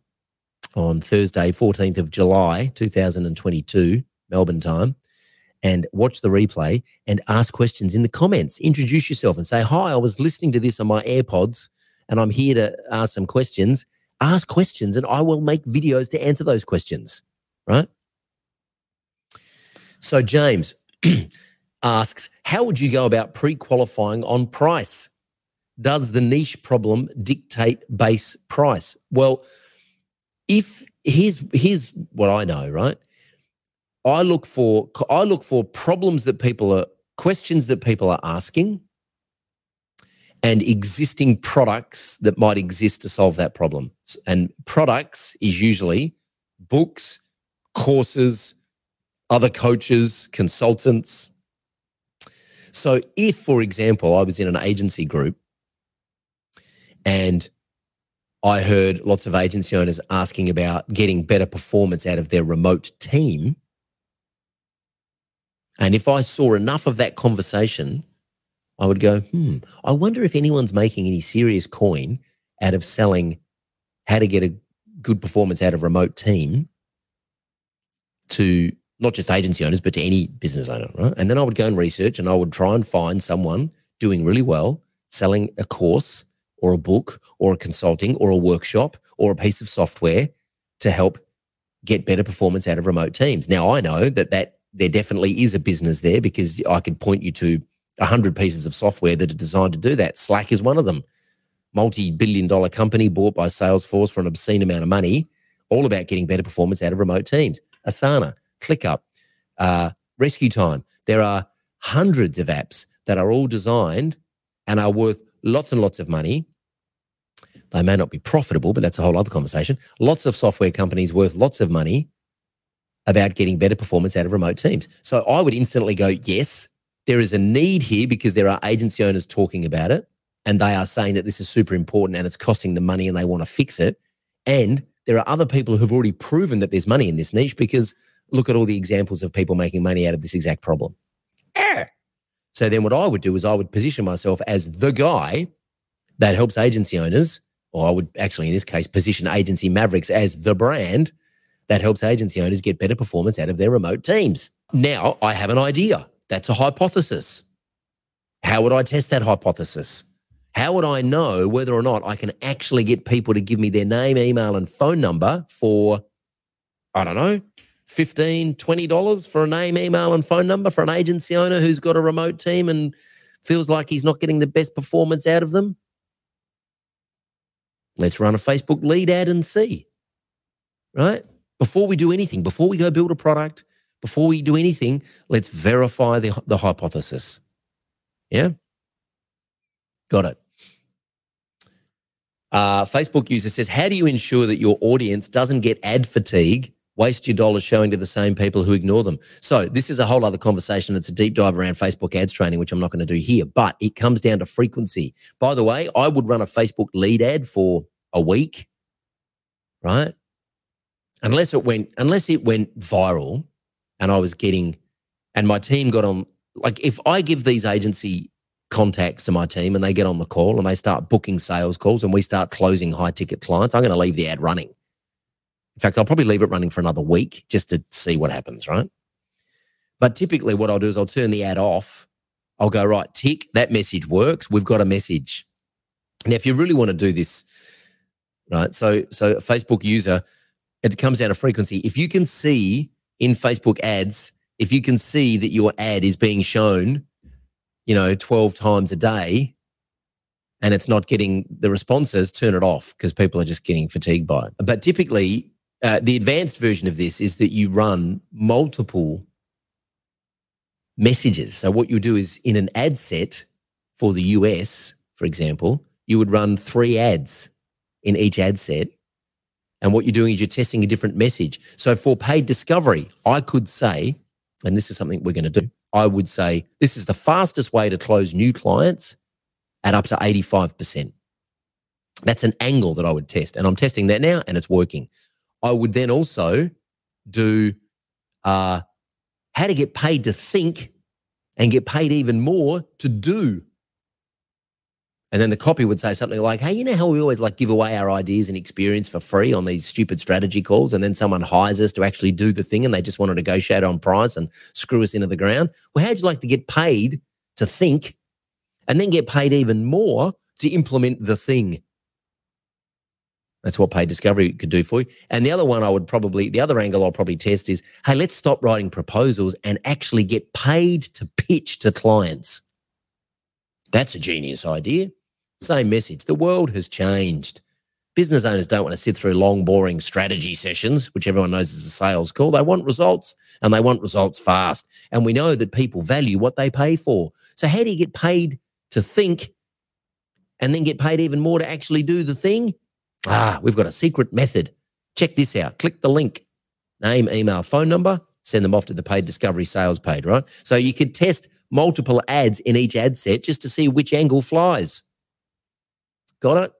on Thursday, 14th of July, 2022, Melbourne time, and watch the replay and ask questions in the comments. Introduce yourself and say, Hi, I was listening to this on my AirPods and I'm here to ask some questions. Ask questions and I will make videos to answer those questions, right? So, James asks, How would you go about pre qualifying on price? Does the niche problem dictate base price? Well, if here's here's what I know, right? I look for I look for problems that people are questions that people are asking and existing products that might exist to solve that problem. And products is usually books, courses, other coaches, consultants. So if for example I was in an agency group and I heard lots of agency owners asking about getting better performance out of their remote team. And if I saw enough of that conversation, I would go, hmm, I wonder if anyone's making any serious coin out of selling how to get a good performance out of remote team to not just agency owners, but to any business owner, right? And then I would go and research and I would try and find someone doing really well selling a course or a book or a consulting or a workshop or a piece of software to help get better performance out of remote teams. Now I know that that there definitely is a business there because I could point you to a hundred pieces of software that are designed to do that. Slack is one of them. multi billion dollar company bought by Salesforce for an obscene amount of money, all about getting better performance out of remote teams. Asana, ClickUp, uh, Rescue Time. There are hundreds of apps that are all designed and are worth lots and lots of money. They may not be profitable, but that's a whole other conversation. Lots of software companies worth lots of money about getting better performance out of remote teams. So I would instantly go, yes, there is a need here because there are agency owners talking about it and they are saying that this is super important and it's costing them money and they want to fix it. And there are other people who've already proven that there's money in this niche because look at all the examples of people making money out of this exact problem. Ah. So then what I would do is I would position myself as the guy that helps agency owners, or I would actually in this case position Agency Mavericks as the brand that helps agency owners get better performance out of their remote teams. Now I have an idea. That's a hypothesis. How would I test that hypothesis? How would I know whether or not I can actually get people to give me their name, email, and phone number for, I don't know, $15, $20 for a name, email, and phone number for an agency owner who's got a remote team and feels like he's not getting the best performance out of them? Let's run a Facebook lead ad and see. Right? Before we do anything, before we go build a product, before we do anything, let's verify the, the hypothesis. Yeah? Got it. Uh, Facebook user says, How do you ensure that your audience doesn't get ad fatigue, waste your dollars showing to the same people who ignore them? So, this is a whole other conversation. It's a deep dive around Facebook ads training, which I'm not going to do here, but it comes down to frequency. By the way, I would run a Facebook lead ad for a week, right? Unless it went, unless it went viral and I was getting, and my team got on, like if I give these agency contacts to my team and they get on the call and they start booking sales calls and we start closing high ticket clients, I'm going to leave the ad running. In fact, I'll probably leave it running for another week just to see what happens, right? But typically, what I'll do is I'll turn the ad off. I'll go, right, tick, that message works. We've got a message. Now, if you really want to do this, right, so, so a Facebook user, it comes down to frequency. If you can see in Facebook ads, if you can see that your ad is being shown you know, 12 times a day and it's not getting the responses, turn it off because people are just getting fatigued by it. But typically, uh, the advanced version of this is that you run multiple messages. So, what you do is in an ad set for the US, for example, you would run three ads in each ad set. And what you're doing is you're testing a different message. So, for paid discovery, I could say, and this is something we're going to do, I would say this is the fastest way to close new clients at up to 85%. That's an angle that I would test. And I'm testing that now and it's working. I would then also do uh, how to get paid to think and get paid even more to do. And then the copy would say something like, Hey, you know how we always like give away our ideas and experience for free on these stupid strategy calls? And then someone hires us to actually do the thing and they just want to negotiate on price and screw us into the ground. Well, how'd you like to get paid to think and then get paid even more to implement the thing? That's what paid discovery could do for you. And the other one I would probably, the other angle I'll probably test is hey, let's stop writing proposals and actually get paid to pitch to clients. That's a genius idea. Same message. The world has changed. Business owners don't want to sit through long, boring strategy sessions, which everyone knows is a sales call. They want results and they want results fast. And we know that people value what they pay for. So, how do you get paid to think and then get paid even more to actually do the thing? Ah, we've got a secret method. Check this out. Click the link, name, email, phone number, send them off to the paid discovery sales page, right? So you could test multiple ads in each ad set just to see which angle flies. Got it?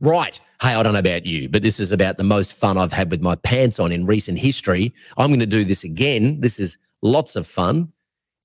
Right. Hey, I don't know about you, but this is about the most fun I've had with my pants on in recent history. I'm going to do this again. This is lots of fun.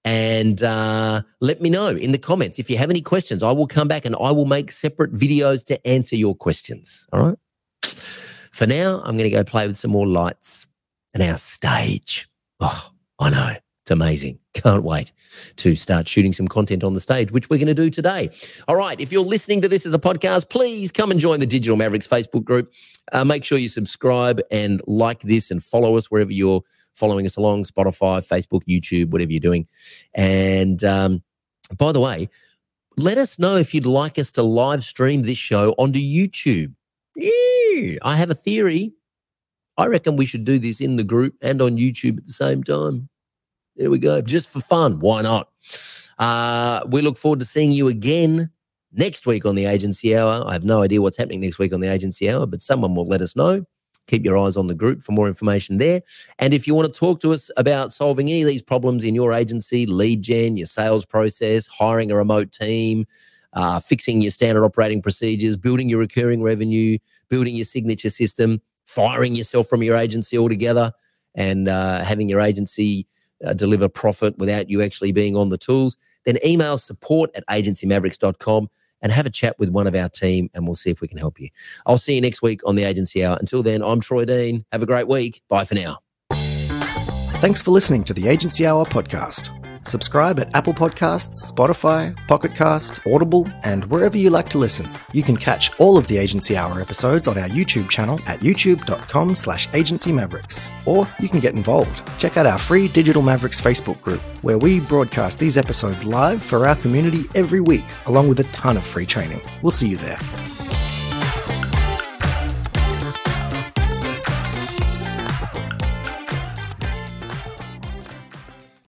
And uh, let me know in the comments if you have any questions. I will come back and I will make separate videos to answer your questions. All right. For now, I'm going to go play with some more lights and our stage. Oh, I know. It's amazing. Can't wait to start shooting some content on the stage, which we're going to do today. All right. If you're listening to this as a podcast, please come and join the Digital Mavericks Facebook group. Uh, make sure you subscribe and like this and follow us wherever you're following us along Spotify, Facebook, YouTube, whatever you're doing. And um, by the way, let us know if you'd like us to live stream this show onto YouTube. I have a theory. I reckon we should do this in the group and on YouTube at the same time. There we go. Just for fun. Why not? Uh, we look forward to seeing you again next week on the Agency Hour. I have no idea what's happening next week on the Agency Hour, but someone will let us know. Keep your eyes on the group for more information there. And if you want to talk to us about solving any of these problems in your agency, lead gen, your sales process, hiring a remote team, uh, fixing your standard operating procedures, building your recurring revenue, building your signature system, firing yourself from your agency altogether, and uh, having your agency uh, deliver profit without you actually being on the tools, then email support at agencymavericks.com and have a chat with one of our team and we'll see if we can help you. I'll see you next week on the Agency Hour. Until then, I'm Troy Dean. Have a great week. Bye for now. Thanks for listening to the Agency Hour podcast. Subscribe at Apple Podcasts, Spotify, Pocket Pocketcast, Audible, and wherever you like to listen. You can catch all of the Agency Hour episodes on our YouTube channel at youtube.com slash agencymavericks. Or you can get involved. Check out our free Digital Mavericks Facebook group, where we broadcast these episodes live for our community every week, along with a ton of free training. We'll see you there.